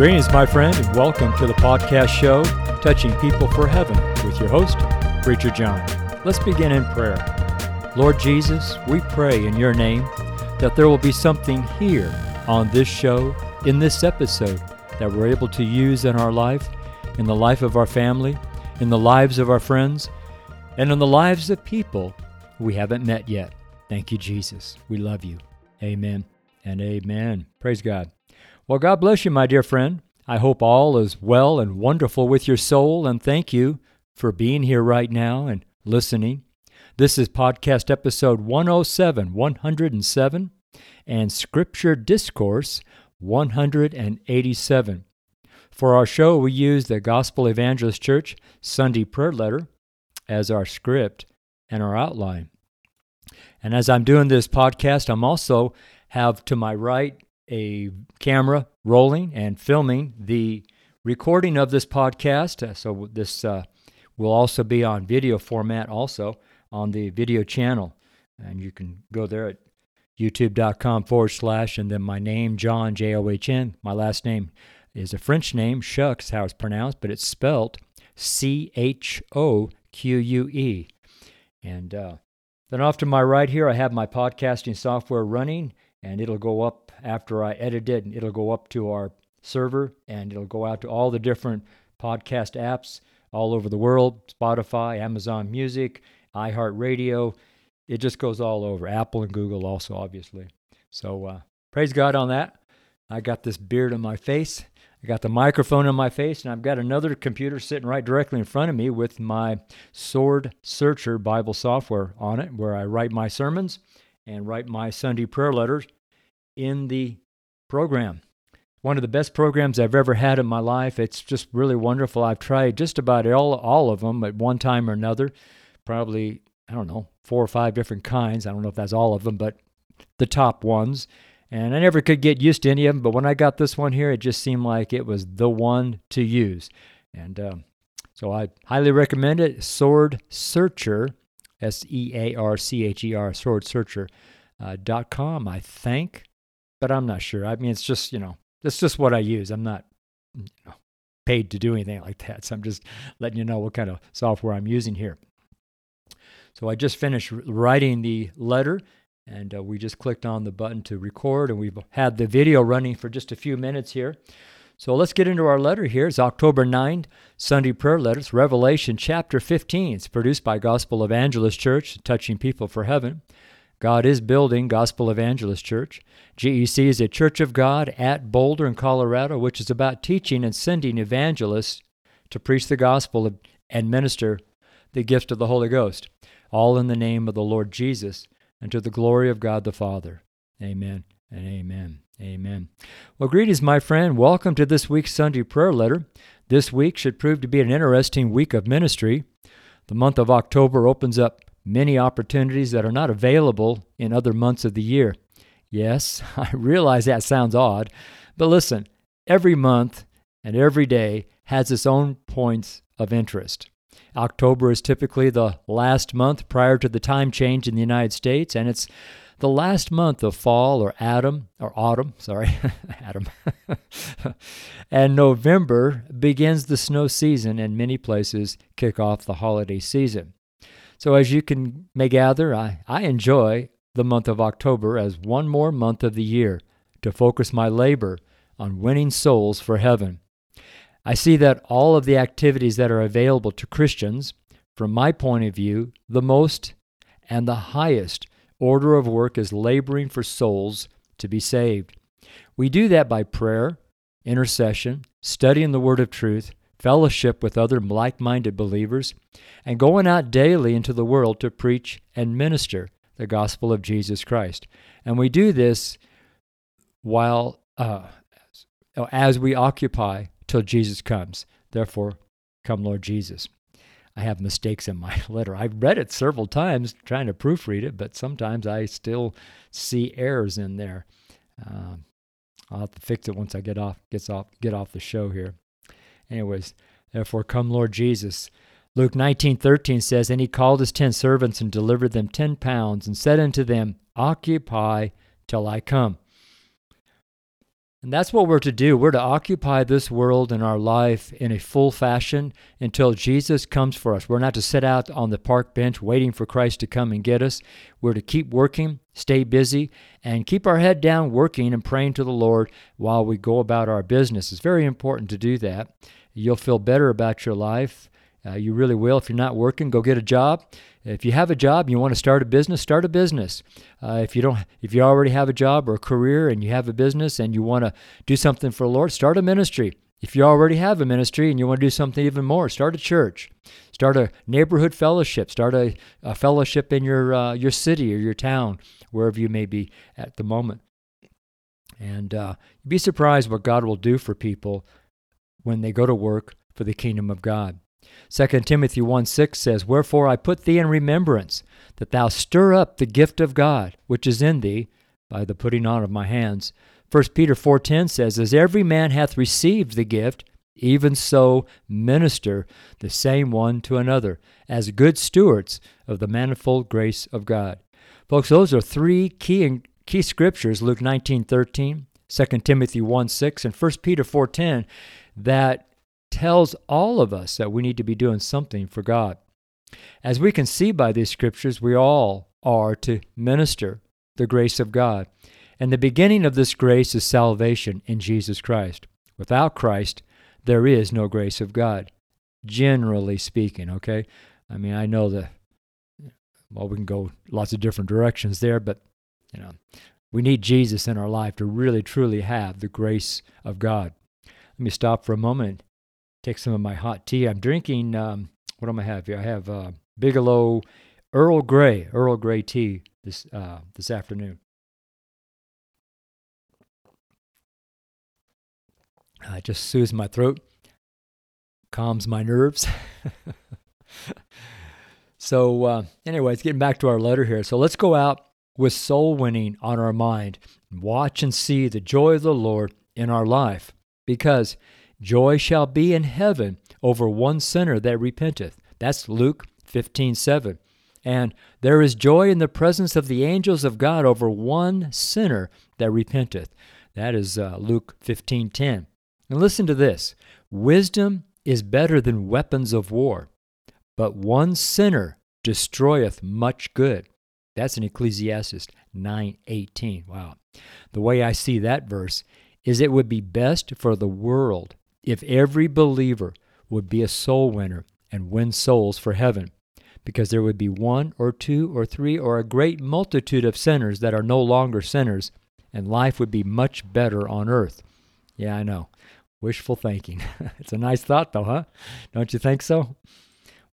Greetings, my friend, and welcome to the podcast show, Touching People for Heaven, with your host, Preacher John. Let's begin in prayer. Lord Jesus, we pray in your name that there will be something here on this show, in this episode, that we're able to use in our life, in the life of our family, in the lives of our friends, and in the lives of people we haven't met yet. Thank you, Jesus. We love you. Amen and amen. Praise God. Well, God bless you, my dear friend. I hope all is well and wonderful with your soul, and thank you for being here right now and listening. This is podcast episode 107, 107, and Scripture Discourse 187. For our show, we use the Gospel Evangelist Church Sunday Prayer Letter as our script and our outline. And as I'm doing this podcast, I'm also have to my right a camera rolling and filming the recording of this podcast. Uh, so this uh, will also be on video format, also on the video channel, and you can go there at youtube.com forward slash and then my name John J O H N. My last name is a French name, Shucks, how it's pronounced, but it's spelled C H O Q U E. And uh, then off to my right here, I have my podcasting software running, and it'll go up after I edit it, and it'll go up to our server and it'll go out to all the different podcast apps all over the world Spotify, Amazon Music, iHeartRadio. It just goes all over. Apple and Google, also, obviously. So uh, praise God on that. I got this beard on my face. I got the microphone on my face, and I've got another computer sitting right directly in front of me with my Sword Searcher Bible software on it, where I write my sermons and write my Sunday prayer letters in the program. One of the best programs I've ever had in my life. It's just really wonderful. I've tried just about all, all of them at one time or another. Probably, I don't know, four or five different kinds. I don't know if that's all of them, but the top ones. And I never could get used to any of them, but when I got this one here, it just seemed like it was the one to use. And um, so I highly recommend it. Sword Searcher, S E A R C H E R, Sword. Uh, dot com, I think but I'm not sure. I mean, it's just, you know, that's just what I use. I'm not you know, paid to do anything like that. So I'm just letting you know what kind of software I'm using here. So I just finished writing the letter and uh, we just clicked on the button to record and we've had the video running for just a few minutes here. So let's get into our letter here. It's October 9th, Sunday prayer letters, Revelation chapter 15. It's produced by Gospel Evangelist Church, touching people for heaven. God is building Gospel Evangelist Church. GEC is a church of God at Boulder in Colorado, which is about teaching and sending evangelists to preach the gospel and minister the gift of the Holy Ghost, all in the name of the Lord Jesus and to the glory of God the Father. Amen and amen. Amen. Well, greetings, my friend. Welcome to this week's Sunday prayer letter. This week should prove to be an interesting week of ministry. The month of October opens up many opportunities that are not available in other months of the year. Yes, I realize that sounds odd, but listen, every month and every day has its own points of interest. October is typically the last month prior to the time change in the United States, and it's the last month of fall or autumn or autumn, sorry, autumn. and November begins the snow season and many places kick off the holiday season. So, as you can may gather, I, I enjoy the month of October as one more month of the year to focus my labor on winning souls for heaven. I see that all of the activities that are available to Christians, from my point of view, the most and the highest order of work is laboring for souls to be saved. We do that by prayer, intercession, studying the Word of truth, fellowship with other like minded believers, and going out daily into the world to preach and minister the gospel of Jesus Christ. And we do this while, uh, as we occupy till Jesus comes. Therefore, come, Lord Jesus. I have mistakes in my letter. I've read it several times trying to proofread it, but sometimes I still see errors in there. Uh, I'll have to fix it once I get off gets off get off the show here. Anyways, therefore come Lord Jesus. Luke 19:13 says, "And he called his ten servants and delivered them ten pounds, and said unto them, Occupy till I come." And that's what we're to do. We're to occupy this world and our life in a full fashion until Jesus comes for us. We're not to sit out on the park bench waiting for Christ to come and get us. We're to keep working, stay busy, and keep our head down working and praying to the Lord while we go about our business. It's very important to do that. You'll feel better about your life. Uh, you really will. If you're not working, go get a job. If you have a job you want to start a business, start a business. Uh, if you don't, if you already have a job or a career and you have a business and you want to do something for the Lord, start a ministry. If you already have a ministry and you want to do something even more, start a church, start a neighborhood fellowship, start a, a fellowship in your uh, your city or your town, wherever you may be at the moment. And uh, be surprised what God will do for people when they go to work for the kingdom of God. 2 Timothy 1 6 says, Wherefore I put thee in remembrance, that thou stir up the gift of God, which is in thee, by the putting on of my hands. 1 Peter 4.10 says, As every man hath received the gift, even so minister the same one to another, as good stewards of the manifold grace of God. Folks, those are three key, key scriptures, Luke 19.13, 2 Timothy 1 6, and 1 Peter 4.10, that tells all of us that we need to be doing something for God. As we can see by these scriptures, we all are to minister the grace of God. And the beginning of this grace is salvation in Jesus Christ. Without Christ, there is no grace of God, generally speaking, okay? I mean, I know that, well, we can go lots of different directions there, but, you know, we need Jesus in our life to really, truly have the grace of God. Let me stop for a moment take some of my hot tea. I'm drinking, um, what am I have here? I have uh, Bigelow Earl Grey, Earl Grey tea this, uh, this afternoon. Uh, it just soothes my throat, calms my nerves. so, uh, anyways, getting back to our letter here. So let's go out with soul winning on our mind. Watch and see the joy of the Lord in our life because Joy shall be in heaven over one sinner that repenteth. That's Luke 15 7. And there is joy in the presence of the angels of God over one sinner that repenteth. That is uh, Luke 15 10. And listen to this Wisdom is better than weapons of war, but one sinner destroyeth much good. That's in Ecclesiastes 9:18. Wow. The way I see that verse is it would be best for the world if every believer would be a soul winner and win souls for heaven, because there would be one or two or three or a great multitude of sinners that are no longer sinners, and life would be much better on earth. Yeah, I know. Wishful thinking. it's a nice thought, though, huh? Don't you think so?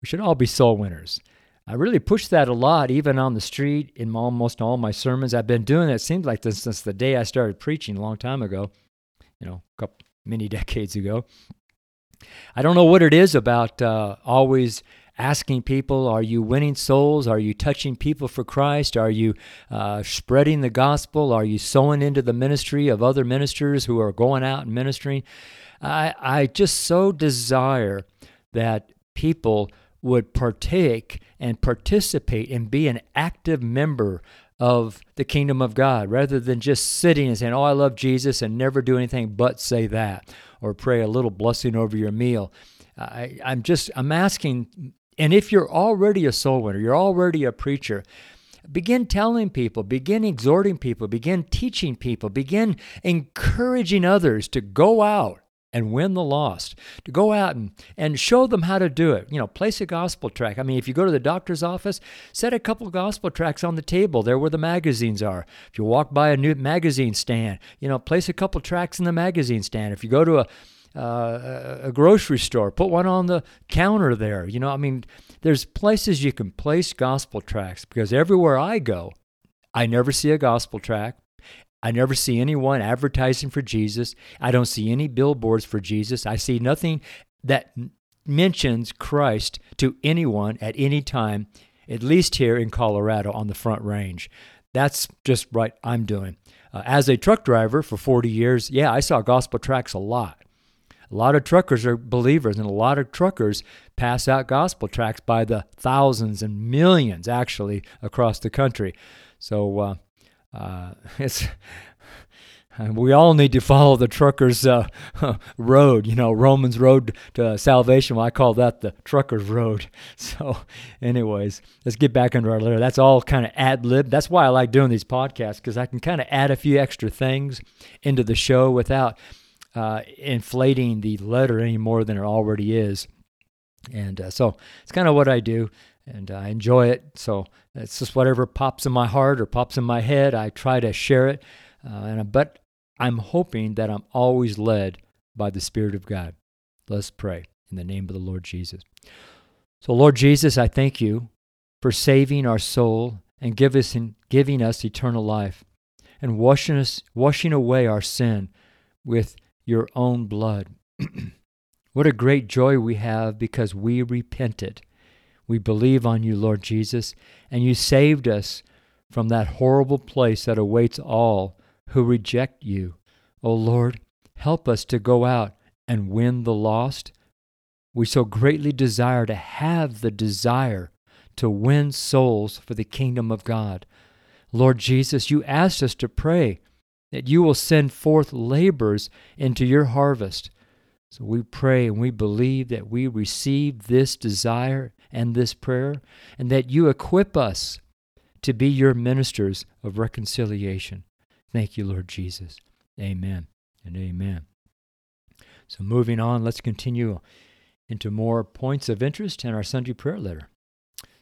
We should all be soul winners. I really push that a lot, even on the street, in almost all my sermons. I've been doing it, seems like this since the day I started preaching a long time ago, you know, a couple, many decades ago. I don't know what it is about uh, always asking people, Are you winning souls? Are you touching people for Christ? Are you uh, spreading the gospel? Are you sowing into the ministry of other ministers who are going out and ministering? I, I just so desire that people would partake and participate and be an active member of the kingdom of God rather than just sitting and saying, Oh, I love Jesus and never do anything but say that or pray a little blessing over your meal. I, I'm just, I'm asking, and if you're already a soul winner, you're already a preacher, begin telling people, begin exhorting people, begin teaching people, begin encouraging others to go out and win the lost, to go out and, and show them how to do it. You know, place a gospel track. I mean, if you go to the doctor's office, set a couple gospel tracks on the table there where the magazines are. If you walk by a new magazine stand, you know, place a couple tracks in the magazine stand. If you go to a uh, a grocery store, put one on the counter there. You know, I mean, there's places you can place gospel tracks because everywhere I go, I never see a gospel track. I never see anyone advertising for Jesus. I don't see any billboards for Jesus. I see nothing that mentions Christ to anyone at any time, at least here in Colorado on the Front Range. That's just what I'm doing. Uh, as a truck driver for 40 years, yeah, I saw gospel tracks a lot. A lot of truckers are believers, and a lot of truckers pass out gospel tracks by the thousands and millions, actually, across the country. So uh, uh, it's we all need to follow the trucker's uh, road, you know, Romans road to salvation. Well, I call that the trucker's road. So, anyways, let's get back into our letter. That's all kind of ad lib. That's why I like doing these podcasts because I can kind of add a few extra things into the show without uh, inflating the letter any more than it already is. And uh, so it's kind of what I do, and I enjoy it. So it's just whatever pops in my heart or pops in my head. I try to share it. Uh, and but I'm hoping that I'm always led by the Spirit of God. Let's pray in the name of the Lord Jesus. So, Lord Jesus, I thank you for saving our soul and give us in, giving us eternal life and washing us washing away our sin with your own blood. what a great joy we have because we repented. We believe on you, Lord Jesus, and you saved us from that horrible place that awaits all who reject you. O oh Lord, help us to go out and win the lost. We so greatly desire to have the desire to win souls for the kingdom of God. Lord Jesus, you asked us to pray that you will send forth laborers into your harvest. So we pray and we believe that we receive this desire and this prayer, and that you equip us to be your ministers of reconciliation. Thank you, Lord Jesus. Amen and amen. So, moving on, let's continue into more points of interest in our Sunday prayer letter.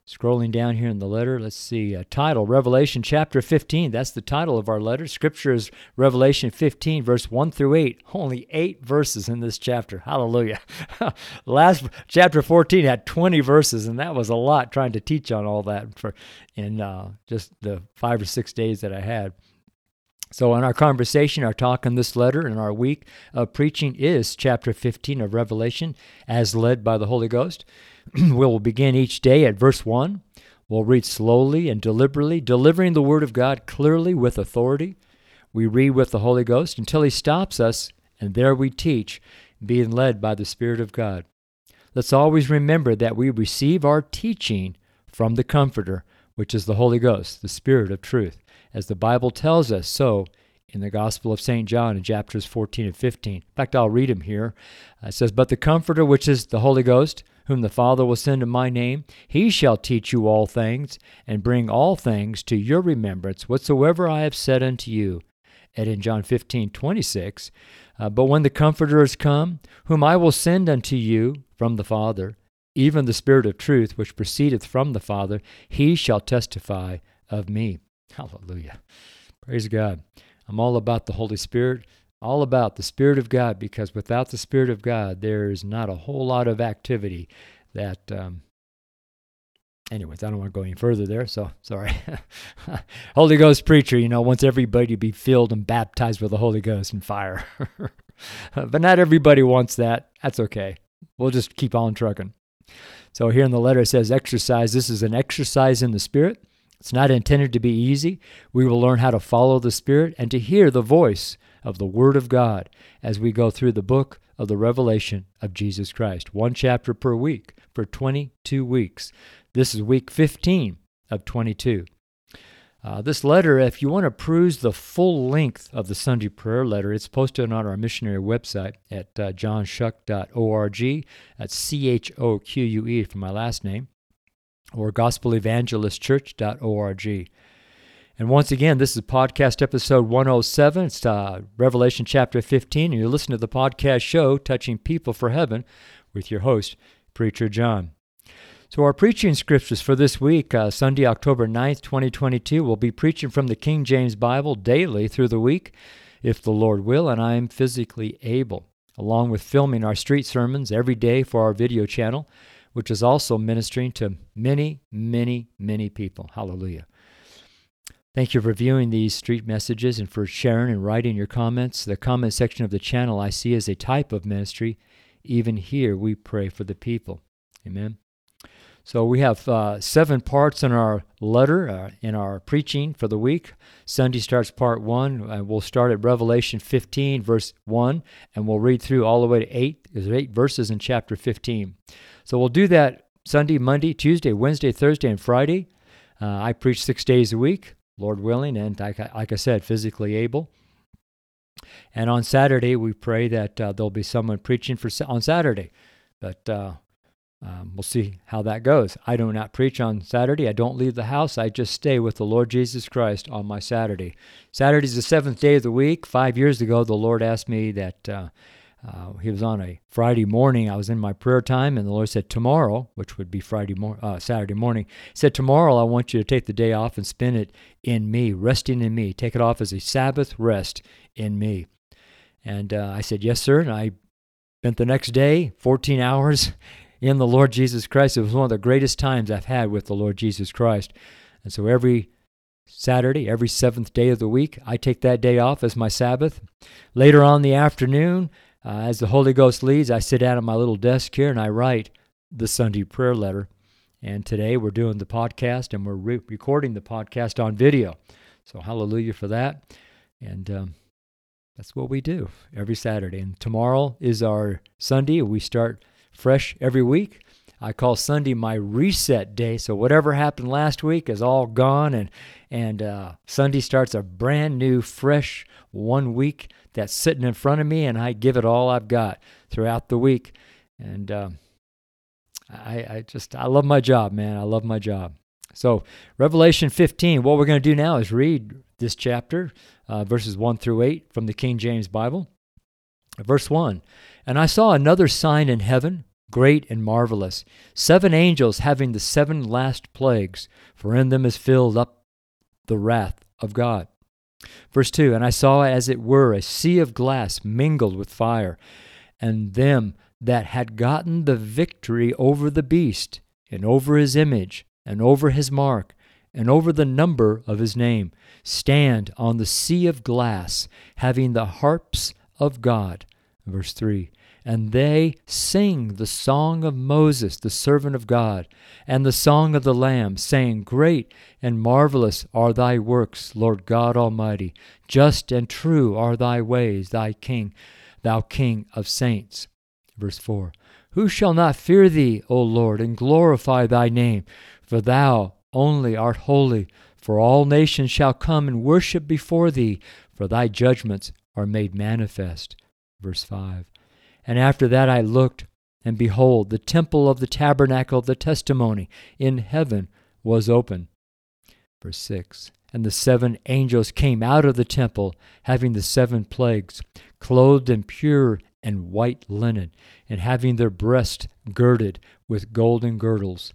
Scrolling down here in the letter, let's see. Uh, title Revelation chapter 15. That's the title of our letter. Scripture is Revelation 15, verse 1 through 8. Only eight verses in this chapter. Hallelujah. Last chapter 14 had 20 verses, and that was a lot trying to teach on all that for in uh, just the five or six days that I had. So, in our conversation, our talk in this letter, and our week of preaching is chapter 15 of Revelation as led by the Holy Ghost. we'll begin each day at verse 1. We'll read slowly and deliberately, delivering the Word of God clearly with authority. We read with the Holy Ghost until He stops us, and there we teach, being led by the Spirit of God. Let's always remember that we receive our teaching from the Comforter, which is the Holy Ghost, the Spirit of truth as the Bible tells us so in the Gospel of St. John in chapters 14 and 15. In fact, I'll read them here. Uh, it says, But the Comforter, which is the Holy Ghost, whom the Father will send in my name, he shall teach you all things, and bring all things to your remembrance, whatsoever I have said unto you. And in John 15, 26, uh, But when the Comforter is come, whom I will send unto you from the Father, even the Spirit of truth, which proceedeth from the Father, he shall testify of me. Hallelujah. Praise God. I'm all about the Holy Spirit, all about the Spirit of God, because without the Spirit of God, there's not a whole lot of activity that. Um, anyways, I don't want to go any further there, so sorry. Holy Ghost preacher, you know, wants everybody to be filled and baptized with the Holy Ghost and fire. but not everybody wants that. That's okay. We'll just keep on trucking. So here in the letter it says exercise. This is an exercise in the Spirit. It's not intended to be easy. We will learn how to follow the Spirit and to hear the voice of the Word of God as we go through the book of the revelation of Jesus Christ. One chapter per week for 22 weeks. This is week 15 of 22. Uh, this letter, if you want to peruse the full length of the Sunday prayer letter, it's posted on our missionary website at uh, johnchoque.org. That's C H O Q U E for my last name or gospelevangelistchurch.org. And once again, this is podcast episode 107. It's uh, Revelation chapter 15, and you're listening to the podcast show, Touching People for Heaven, with your host, Preacher John. So, our preaching scriptures for this week, uh, Sunday, October 9th, 2022, we'll be preaching from the King James Bible daily through the week, if the Lord will, and I am physically able, along with filming our street sermons every day for our video channel which is also ministering to many, many, many people. Hallelujah. Thank you for viewing these street messages and for sharing and writing your comments. The comment section of the channel I see as a type of ministry. Even here, we pray for the people. Amen. So we have uh, seven parts in our letter, uh, in our preaching for the week. Sunday starts part one. Uh, we'll start at Revelation 15, verse 1, and we'll read through all the way to 8. There's eight verses in chapter 15. So we'll do that Sunday, Monday, Tuesday, Wednesday, Thursday, and Friday. Uh, I preach six days a week, Lord willing, and like, like I said, physically able. And on Saturday, we pray that uh, there'll be someone preaching for on Saturday. But uh, um, we'll see how that goes. I do not preach on Saturday. I don't leave the house. I just stay with the Lord Jesus Christ on my Saturday. Saturday is the seventh day of the week. Five years ago, the Lord asked me that uh, uh, he was on a Friday morning. I was in my prayer time, and the Lord said, Tomorrow, which would be Friday mor- uh, Saturday morning, said, Tomorrow I want you to take the day off and spend it in me, resting in me. Take it off as a Sabbath rest in me. And uh, I said, Yes, sir. And I spent the next day, 14 hours in the Lord Jesus Christ. It was one of the greatest times I've had with the Lord Jesus Christ. And so every Saturday, every seventh day of the week, I take that day off as my Sabbath. Later on the afternoon, uh, as the Holy Ghost leads, I sit down at my little desk here and I write the Sunday prayer letter. And today we're doing the podcast and we're re- recording the podcast on video. So hallelujah for that. And um, that's what we do every Saturday. And tomorrow is our Sunday. We start fresh every week. I call Sunday my reset day. So whatever happened last week is all gone, and and uh, Sunday starts a brand new, fresh one week that's sitting in front of me, and I give it all I've got throughout the week. And uh, I, I just I love my job, man. I love my job. So Revelation 15. What we're going to do now is read this chapter, uh, verses 1 through 8 from the King James Bible. Verse 1 And I saw another sign in heaven, great and marvelous, seven angels having the seven last plagues, for in them is filled up the wrath of God. Verse 2 And I saw as it were a sea of glass mingled with fire, and them that had gotten the victory over the beast, and over his image, and over his mark, and over the number of his name, stand on the sea of glass, having the harps of God. Verse 3 And they sing the song of Moses, the servant of God, and the song of the Lamb, saying, Great and marvelous are thy works, Lord God Almighty. Just and true are thy ways, thy King, thou King of saints. Verse 4 Who shall not fear thee, O Lord, and glorify thy name? For thou only art holy, for all nations shall come and worship before thee, for thy judgments are made manifest. Verse 5 And after that I looked, and behold, the temple of the tabernacle of the testimony in heaven was open. Verse 6 And the seven angels came out of the temple, having the seven plagues, clothed in pure and white linen, and having their breasts girded with golden girdles.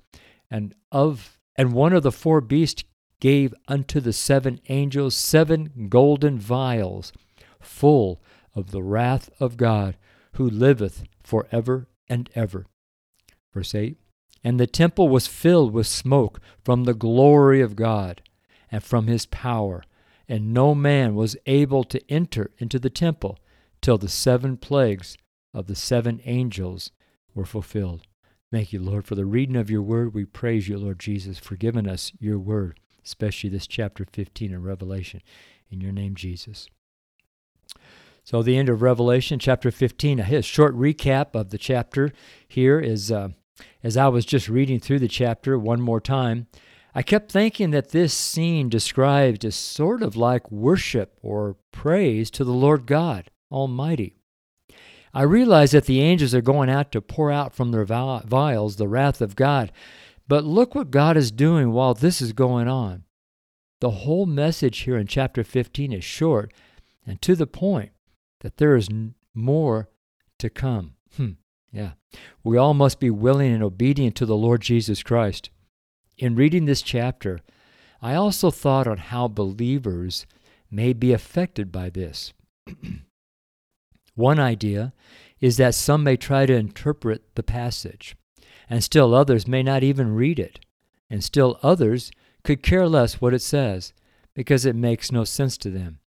And of and one of the four beasts gave unto the seven angels seven golden vials, full of the wrath of God, who liveth for ever and ever. Verse 8 And the temple was filled with smoke from the glory of God and from his power, and no man was able to enter into the temple till the seven plagues of the seven angels were fulfilled. Thank you, Lord, for the reading of your word. We praise you, Lord Jesus, for giving us your word, especially this chapter 15 in Revelation. In your name, Jesus. So, the end of Revelation, chapter 15, a short recap of the chapter here is uh, as I was just reading through the chapter one more time, I kept thinking that this scene described is sort of like worship or praise to the Lord God Almighty. I realize that the angels are going out to pour out from their vials the wrath of God. But look what God is doing while this is going on. The whole message here in chapter 15 is short and to the point that there is more to come. Hmm. Yeah. We all must be willing and obedient to the Lord Jesus Christ. In reading this chapter, I also thought on how believers may be affected by this. One idea is that some may try to interpret the passage, and still others may not even read it, and still others could care less what it says because it makes no sense to them.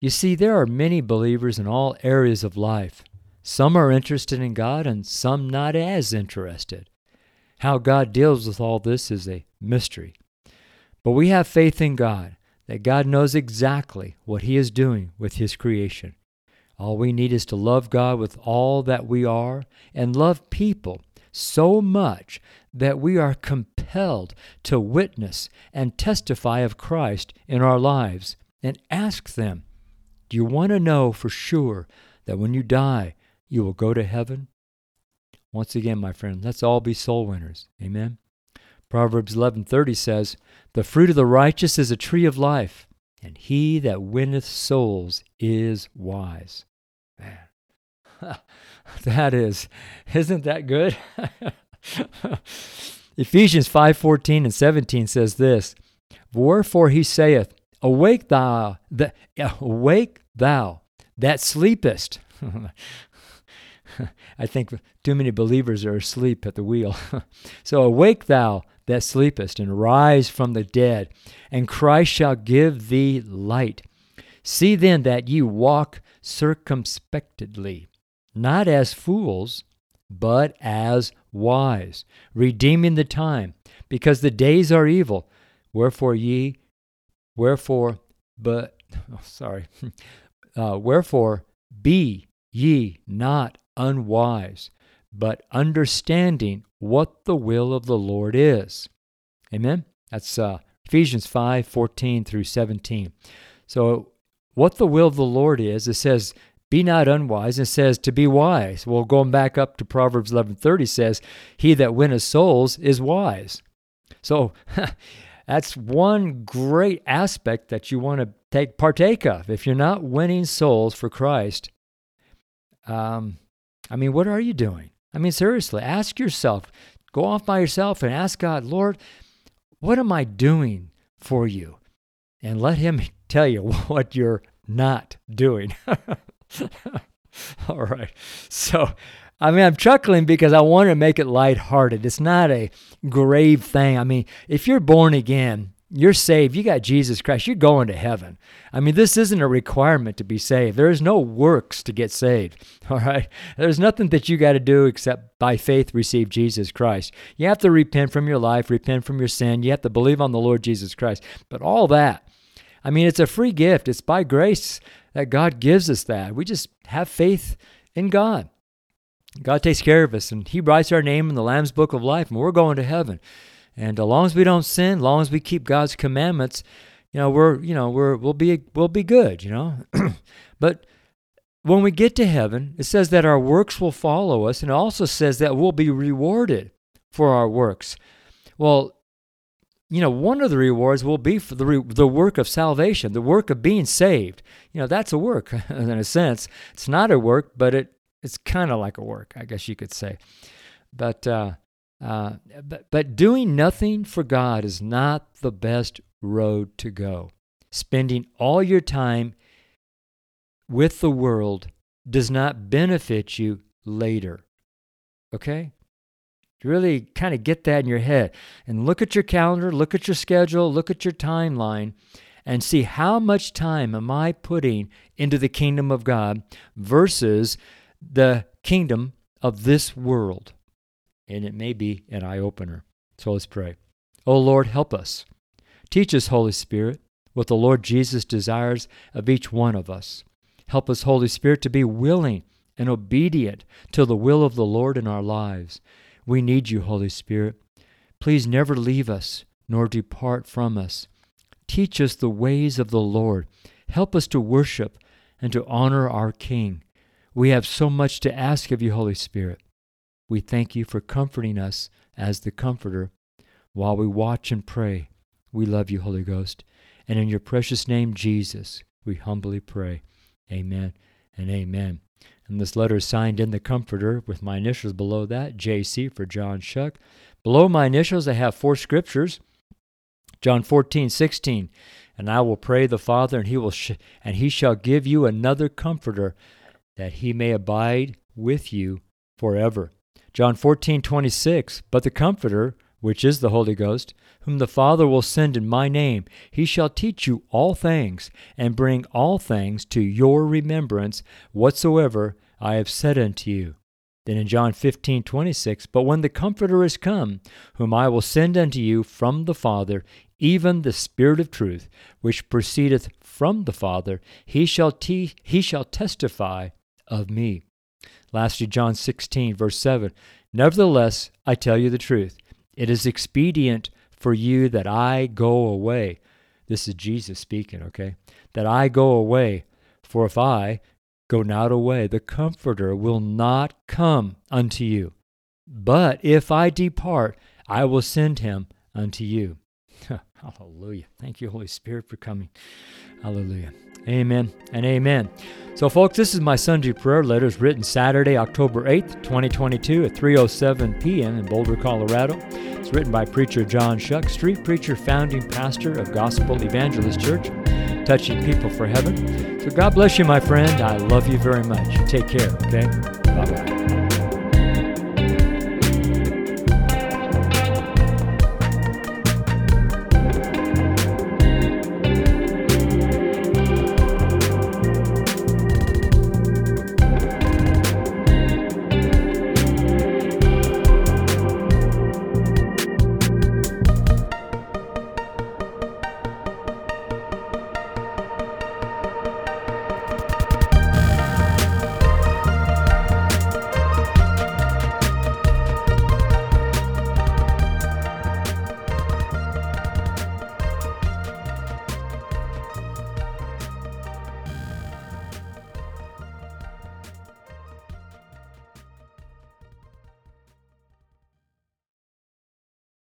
You see, there are many believers in all areas of life. Some are interested in God and some not as interested. How God deals with all this is a mystery. But we have faith in God that God knows exactly what He is doing with His creation. All we need is to love God with all that we are and love people so much that we are compelled to witness and testify of Christ in our lives and ask them, Do you want to know for sure that when you die, you will go to heaven? Once again, my friend, let's all be soul winners. Amen. Proverbs 11:30 says, "The fruit of the righteous is a tree of life, and he that winneth souls is wise." Man. that is isn't that good? Ephesians 5:14 and 17 says this, "Wherefore he saith, Awake thou, the, awake thou that sleepest." I think too many believers are asleep at the wheel. so awake thou that sleepest, and rise from the dead, and Christ shall give thee light. See then that ye walk circumspectly, not as fools, but as wise, redeeming the time, because the days are evil. Wherefore ye, wherefore, but, oh, sorry, uh, wherefore be ye not unwise, but understanding what the will of the Lord is. Amen? That's uh, Ephesians 5 14 through 17. So, what the will of the Lord is, it says, be not unwise, and says to be wise. Well, going back up to Proverbs 11:30 says, "He that winneth souls is wise." So that's one great aspect that you want to take partake of. If you're not winning souls for Christ, um, I mean, what are you doing? I mean, seriously, ask yourself. Go off by yourself and ask God, Lord, what am I doing for you? And let Him tell you what you're not doing. All right. So, I mean, I'm chuckling because I want to make it lighthearted. It's not a grave thing. I mean, if you're born again, you're saved, you got Jesus Christ, you're going to heaven. I mean, this isn't a requirement to be saved. There is no works to get saved. All right? There's nothing that you got to do except by faith receive Jesus Christ. You have to repent from your life, repent from your sin. You have to believe on the Lord Jesus Christ. But all that, I mean, it's a free gift. It's by grace that God gives us that. We just have faith in God. God takes care of us, and He writes our name in the Lamb's Book of Life, and we're going to heaven. And as long as we don't sin, as long as we keep God's commandments, you know, we're you know we're we'll be we'll be good, you know. but when we get to heaven, it says that our works will follow us, and it also says that we'll be rewarded for our works. Well, you know, one of the rewards will be for the, re- the work of salvation, the work of being saved. You know, that's a work in a sense. It's not a work, but it it's kind of like a work, I guess you could say. But, uh, uh, but but doing nothing for God is not the best road to go. Spending all your time with the world does not benefit you later. Okay? really kind of get that in your head and look at your calendar, look at your schedule, look at your timeline, and see how much time am I putting into the kingdom of God versus the kingdom of this world. And it may be an eye opener. So let's pray. Oh Lord, help us. Teach us, Holy Spirit, what the Lord Jesus desires of each one of us. Help us, Holy Spirit, to be willing and obedient to the will of the Lord in our lives. We need you, Holy Spirit. Please never leave us nor depart from us. Teach us the ways of the Lord. Help us to worship and to honor our King. We have so much to ask of you, Holy Spirit. We thank you for comforting us as the Comforter while we watch and pray. We love you, Holy Ghost. And in your precious name, Jesus, we humbly pray. Amen and amen. And this letter is signed in the Comforter with my initials below that, JC for John Choque. Below my initials, I have four scriptures. John 14, 16. And I will pray the Father, and he will sh- and he shall give you another comforter, that he may abide with you forever. John 14, 26. But the Comforter, which is the Holy Ghost, whom the Father will send in my name, he shall teach you all things, and bring all things to your remembrance, whatsoever I have said unto you. Then in John 15, 26, But when the Comforter is come, whom I will send unto you from the Father, even the Spirit of truth, which proceedeth from the Father, he shall, te- he shall testify of me. Lastly, John 16, verse 7, Nevertheless, I tell you the truth. It is expedient for you that I go away. This is Jesus speaking, okay? That I go away. For if I go not away, the Comforter will not come unto you. But if I depart, I will send him unto you. Hallelujah. Thank you, Holy Spirit, for coming. Hallelujah. Amen and amen. So, folks, this is my Sunday prayer letters written Saturday, October 8th, 2022 at 3.07 p.m. in Boulder, Colorado. It's written by preacher John Choque, street preacher, founding pastor of Gospel Evangelist Church, touching people for heaven. So God bless you, my friend. I love you very much. Take care, okay? Bye-bye.